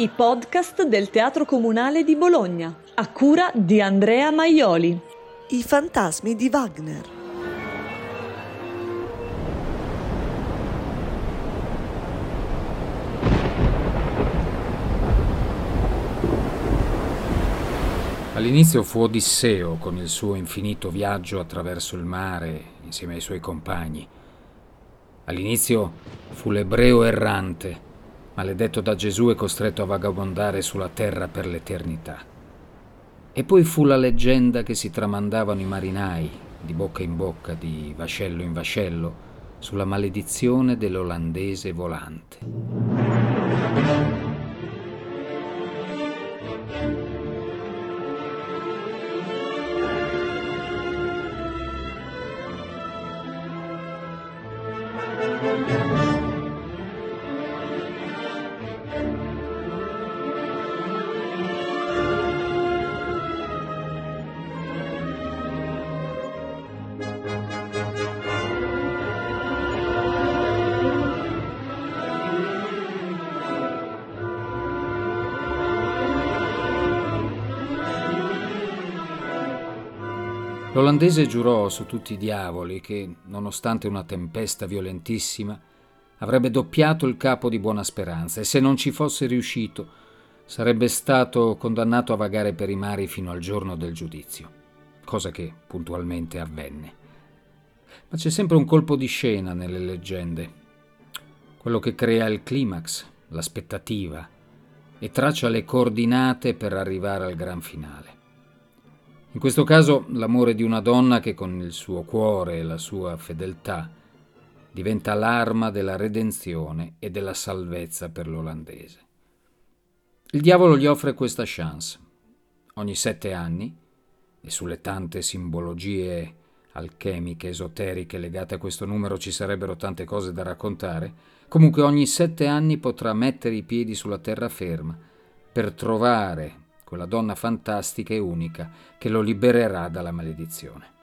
i podcast del Teatro Comunale di Bologna, a cura di Andrea Maioli. I fantasmi di Wagner. All'inizio fu Odisseo con il suo infinito viaggio attraverso il mare insieme ai suoi compagni. All'inizio fu l'ebreo errante maledetto da Gesù e costretto a vagabondare sulla terra per l'eternità. E poi fu la leggenda che si tramandavano i marinai, di bocca in bocca, di vascello in vascello, sulla maledizione dell'olandese volante. L'olandese giurò su tutti i diavoli che, nonostante una tempesta violentissima, avrebbe doppiato il capo di Buona Speranza e se non ci fosse riuscito sarebbe stato condannato a vagare per i mari fino al giorno del giudizio, cosa che puntualmente avvenne. Ma c'è sempre un colpo di scena nelle leggende, quello che crea il climax, l'aspettativa e traccia le coordinate per arrivare al gran finale. In questo caso l'amore di una donna che con il suo cuore e la sua fedeltà diventa l'arma della redenzione e della salvezza per l'olandese. Il diavolo gli offre questa chance. Ogni sette anni, e sulle tante simbologie alchemiche, esoteriche legate a questo numero ci sarebbero tante cose da raccontare, comunque ogni sette anni potrà mettere i piedi sulla terraferma per trovare quella donna fantastica e unica che lo libererà dalla maledizione.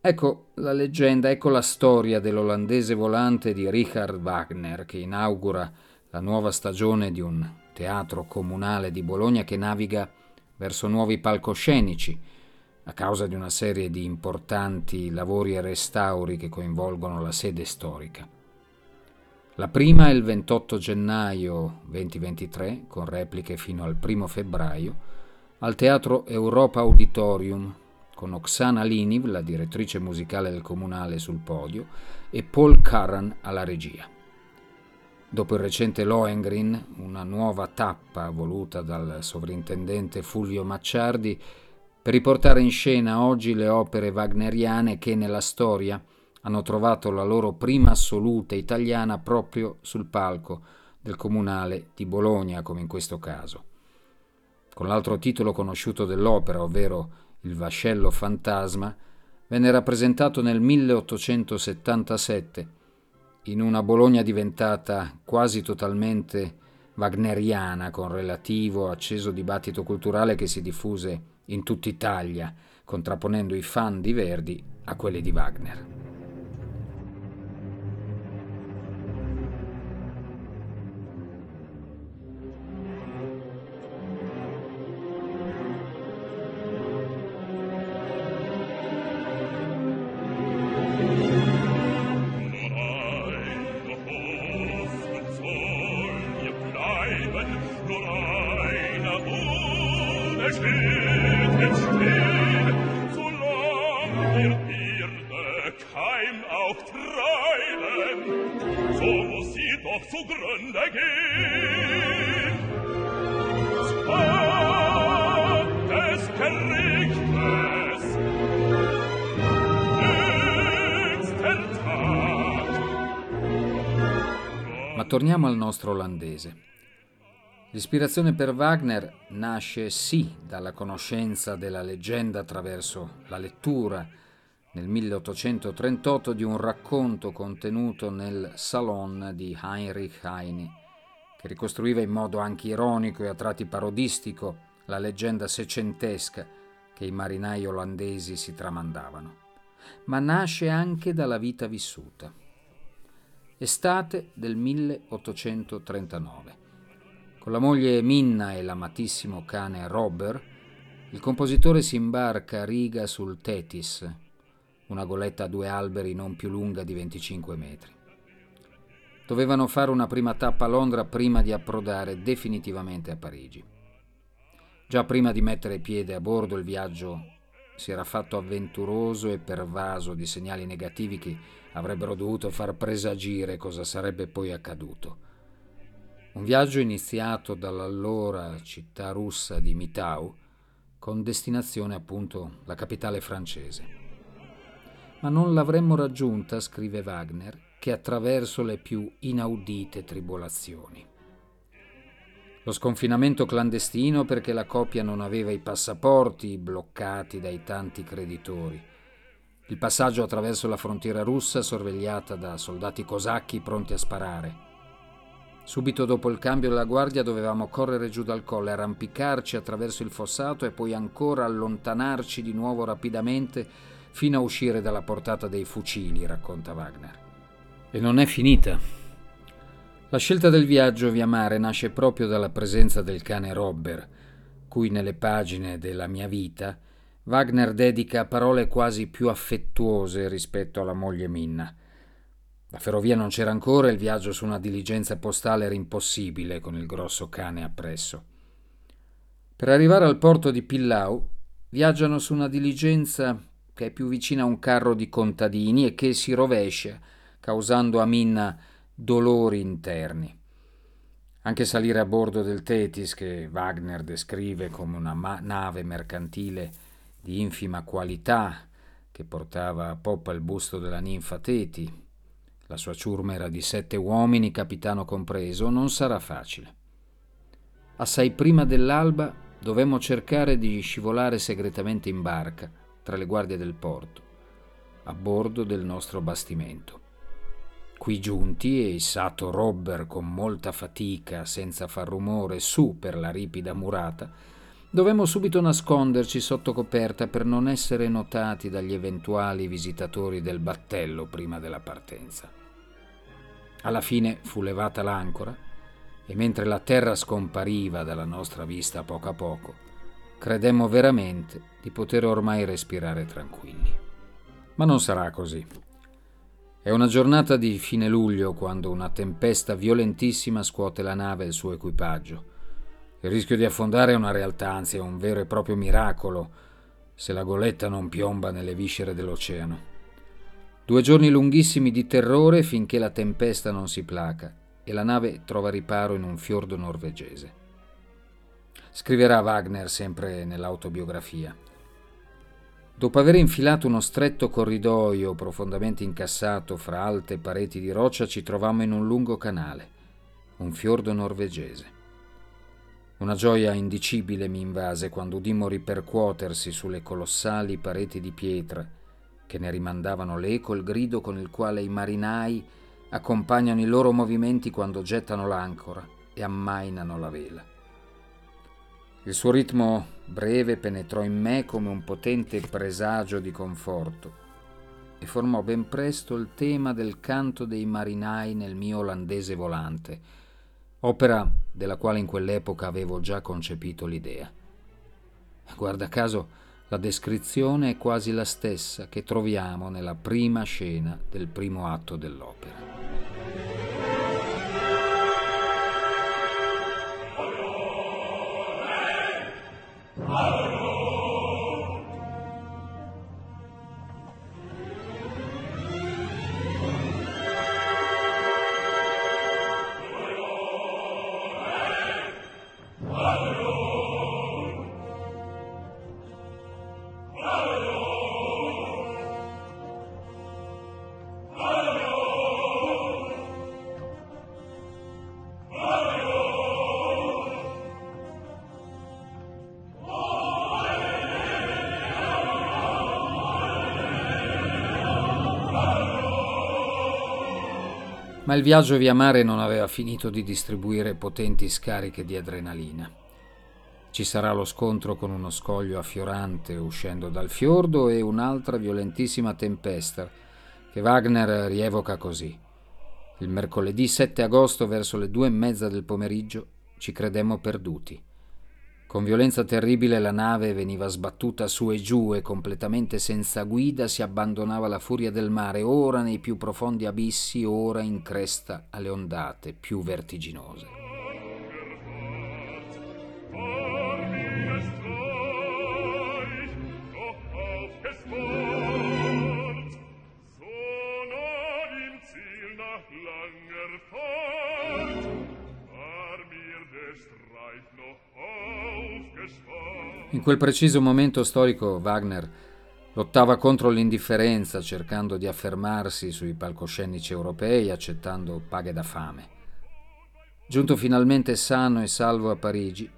Ecco la leggenda, ecco la storia dell'olandese volante di Richard Wagner che inaugura la nuova stagione di un teatro comunale di Bologna che naviga verso nuovi palcoscenici a causa di una serie di importanti lavori e restauri che coinvolgono la sede storica. La prima è il 28 gennaio 2023, con repliche fino al 1 febbraio, al Teatro Europa Auditorium, con Oksana Liniv, la direttrice musicale del comunale, sul podio, e Paul Curran alla regia. Dopo il recente Lohengrin, una nuova tappa voluta dal sovrintendente Fulvio Macciardi per riportare in scena oggi le opere wagneriane che nella storia hanno trovato la loro prima assoluta italiana proprio sul palco del comunale di Bologna, come in questo caso. Con l'altro titolo conosciuto dell'opera, ovvero Il vascello fantasma, venne rappresentato nel 1877 in una Bologna diventata quasi totalmente wagneriana, con relativo acceso dibattito culturale che si diffuse in tutta Italia, contrapponendo i fan di Verdi a quelli di Wagner. Torniamo al nostro olandese. L'ispirazione per Wagner nasce sì dalla conoscenza della leggenda attraverso la lettura nel 1838 di un racconto contenuto nel Salon di Heinrich Heine, che ricostruiva in modo anche ironico e a tratti parodistico la leggenda secentesca che i marinai olandesi si tramandavano, ma nasce anche dalla vita vissuta estate del 1839. Con la moglie Minna e l'amatissimo cane Robert, il compositore si imbarca a riga sul Tetis, una goletta a due alberi non più lunga di 25 metri. Dovevano fare una prima tappa a Londra prima di approdare definitivamente a Parigi. Già prima di mettere piede a bordo il viaggio si era fatto avventuroso e pervaso di segnali negativi che avrebbero dovuto far presagire cosa sarebbe poi accaduto. Un viaggio iniziato dall'allora città russa di Mitau, con destinazione appunto la capitale francese ma non l'avremmo raggiunta, scrive Wagner, che attraverso le più inaudite tribolazioni. Lo sconfinamento clandestino perché la coppia non aveva i passaporti bloccati dai tanti creditori. Il passaggio attraverso la frontiera russa sorvegliata da soldati cosacchi pronti a sparare. Subito dopo il cambio della guardia dovevamo correre giù dal colle, arrampicarci attraverso il fossato e poi ancora allontanarci di nuovo rapidamente fino a uscire dalla portata dei fucili, racconta Wagner. E non è finita. La scelta del viaggio via mare nasce proprio dalla presenza del cane Robber, cui nelle pagine della mia vita Wagner dedica parole quasi più affettuose rispetto alla moglie Minna. La ferrovia non c'era ancora e il viaggio su una diligenza postale era impossibile con il grosso cane appresso. Per arrivare al porto di Pillau viaggiano su una diligenza che è più vicina a un carro di contadini e che si rovescia, causando a Minna dolori interni. Anche salire a bordo del Tetis, che Wagner descrive come una ma- nave mercantile di infima qualità, che portava a poppa il busto della ninfa Teti, la sua ciurma era di sette uomini, capitano compreso, non sarà facile. Assai prima dell'alba dovemmo cercare di scivolare segretamente in barca, tra le guardie del porto, a bordo del nostro bastimento. Qui giunti e issato Robber con molta fatica, senza far rumore, su per la ripida murata, dovemmo subito nasconderci sotto coperta per non essere notati dagli eventuali visitatori del battello prima della partenza. Alla fine fu levata l'ancora e mentre la terra scompariva dalla nostra vista a poco a poco, credemmo veramente di poter ormai respirare tranquilli. Ma non sarà così. È una giornata di fine luglio quando una tempesta violentissima scuote la nave e il suo equipaggio. Il rischio di affondare è una realtà, anzi è un vero e proprio miracolo se la goletta non piomba nelle viscere dell'oceano. Due giorni lunghissimi di terrore finché la tempesta non si placa e la nave trova riparo in un fiordo norvegese. Scriverà Wagner sempre nell'autobiografia. Dopo aver infilato uno stretto corridoio profondamente incassato fra alte pareti di roccia, ci trovammo in un lungo canale, un fiordo norvegese. Una gioia indicibile mi invase quando udimmo ripercuotersi sulle colossali pareti di pietra che ne rimandavano l'eco il grido con il quale i marinai accompagnano i loro movimenti quando gettano l'ancora e ammainano la vela. Il suo ritmo breve penetrò in me come un potente presagio di conforto e formò ben presto il tema del canto dei marinai nel mio olandese volante, opera della quale in quell'epoca avevo già concepito l'idea. Guarda caso, la descrizione è quasi la stessa che troviamo nella prima scena del primo atto dell'opera. Ma il viaggio via mare non aveva finito di distribuire potenti scariche di adrenalina. Ci sarà lo scontro con uno scoglio affiorante uscendo dal fiordo e un'altra violentissima tempesta che Wagner rievoca così. Il mercoledì 7 agosto verso le due e mezza del pomeriggio ci credemmo perduti. Con violenza terribile la nave veniva sbattuta su e giù e completamente senza guida si abbandonava alla furia del mare, ora nei più profondi abissi, ora in cresta alle ondate più vertiginose. In quel preciso momento storico Wagner lottava contro l'indifferenza cercando di affermarsi sui palcoscenici europei accettando paghe da fame. Giunto finalmente sano e salvo a Parigi,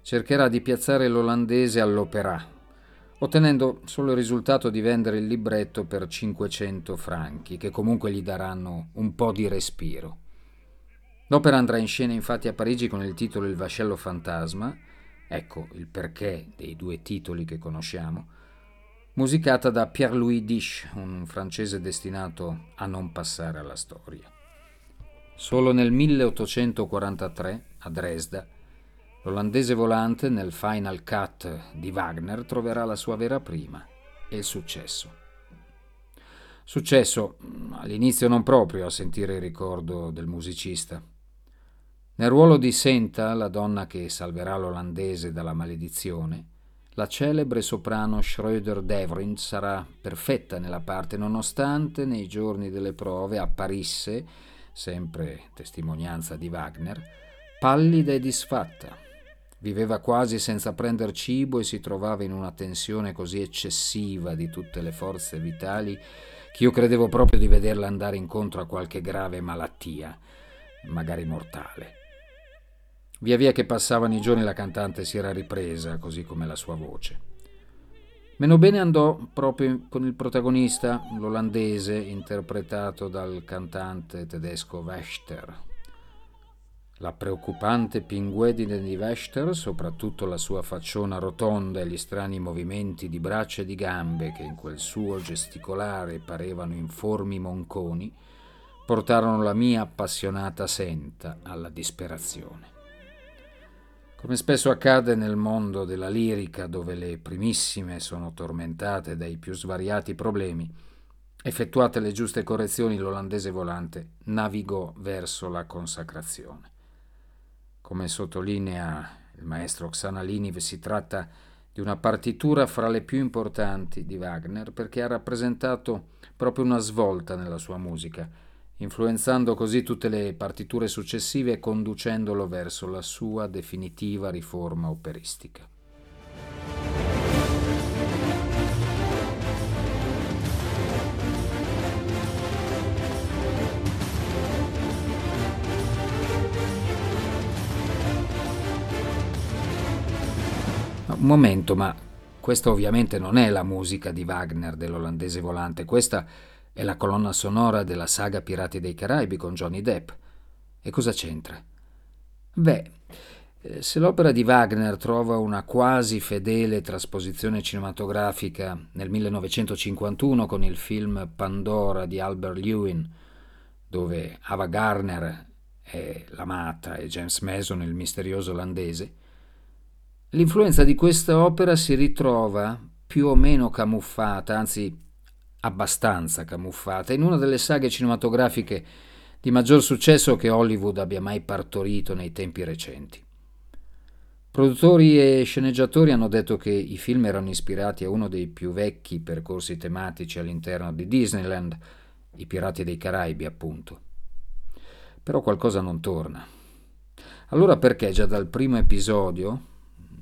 cercherà di piazzare l'olandese all'opera, ottenendo solo il risultato di vendere il libretto per 500 franchi, che comunque gli daranno un po' di respiro. L'opera andrà in scena infatti a Parigi con il titolo Il vascello fantasma, ecco il perché dei due titoli che conosciamo, musicata da Pierre-Louis Disch, un francese destinato a non passare alla storia. Solo nel 1843, a Dresda, l'olandese volante nel Final Cut di Wagner troverà la sua vera prima e il successo. Successo all'inizio non proprio a sentire il ricordo del musicista. Nel ruolo di Senta, la donna che salverà l'olandese dalla maledizione, la celebre soprano Schröder Devrin sarà perfetta nella parte, nonostante nei giorni delle prove apparisse, sempre testimonianza di Wagner, pallida e disfatta. Viveva quasi senza prendere cibo e si trovava in una tensione così eccessiva di tutte le forze vitali che io credevo proprio di vederla andare incontro a qualche grave malattia, magari mortale. Via via che passavano i giorni la cantante si era ripresa, così come la sua voce. Meno bene andò proprio con il protagonista, l'olandese, interpretato dal cantante tedesco Wächter. La preoccupante pinguedine di Wächter, soprattutto la sua facciona rotonda e gli strani movimenti di braccia e di gambe che in quel suo gesticolare parevano informi monconi, portarono la mia appassionata senta alla disperazione. Come spesso accade nel mondo della lirica, dove le primissime sono tormentate dai più svariati problemi, effettuate le giuste correzioni, l'olandese volante navigò verso la consacrazione. Come sottolinea il maestro Xanalini, si tratta di una partitura fra le più importanti di Wagner perché ha rappresentato proprio una svolta nella sua musica influenzando così tutte le partiture successive e conducendolo verso la sua definitiva riforma operistica. Un momento, ma questa ovviamente non è la musica di Wagner dell'olandese volante, questa è la colonna sonora della saga Pirati dei Caraibi con Johnny Depp. E cosa c'entra? Beh, eh, se l'opera di Wagner trova una quasi fedele trasposizione cinematografica nel 1951 con il film Pandora di Albert Lewin, dove Ava Garner è l'amata e James Mason il misterioso olandese, l'influenza di questa opera si ritrova più o meno camuffata, anzi abbastanza camuffata, in una delle saghe cinematografiche di maggior successo che Hollywood abbia mai partorito nei tempi recenti. Produttori e sceneggiatori hanno detto che i film erano ispirati a uno dei più vecchi percorsi tematici all'interno di Disneyland, i Pirati dei Caraibi, appunto. Però qualcosa non torna. Allora perché già dal primo episodio,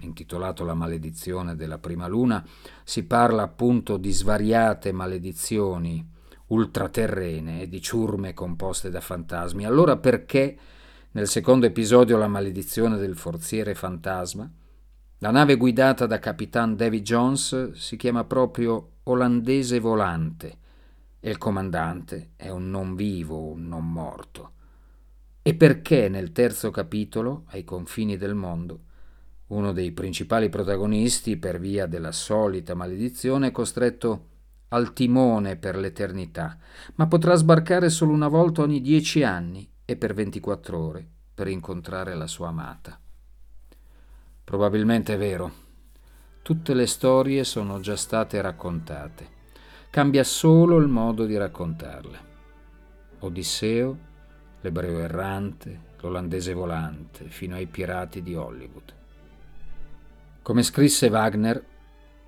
intitolato La maledizione della prima luna, si parla appunto di svariate maledizioni ultraterrene e di ciurme composte da fantasmi. Allora perché nel secondo episodio La maledizione del forziere fantasma, la nave guidata da capitan Davy Jones si chiama proprio Olandese Volante e il comandante è un non vivo, un non morto. E perché nel terzo capitolo, ai confini del mondo, uno dei principali protagonisti, per via della solita maledizione, è costretto al timone per l'eternità, ma potrà sbarcare solo una volta ogni dieci anni e per 24 ore per incontrare la sua amata. Probabilmente è vero. Tutte le storie sono già state raccontate. Cambia solo il modo di raccontarle. Odisseo, l'ebreo errante, l'olandese volante, fino ai pirati di Hollywood. Come scrisse Wagner,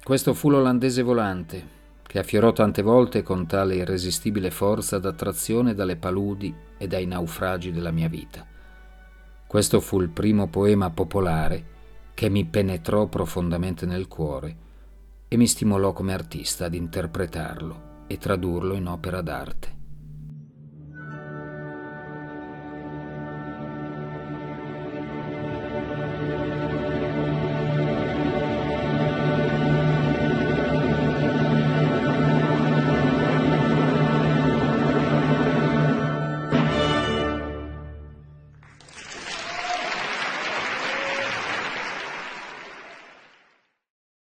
questo fu l'olandese volante che affiorò tante volte con tale irresistibile forza d'attrazione dalle paludi e dai naufragi della mia vita. Questo fu il primo poema popolare che mi penetrò profondamente nel cuore e mi stimolò come artista ad interpretarlo e tradurlo in opera d'arte.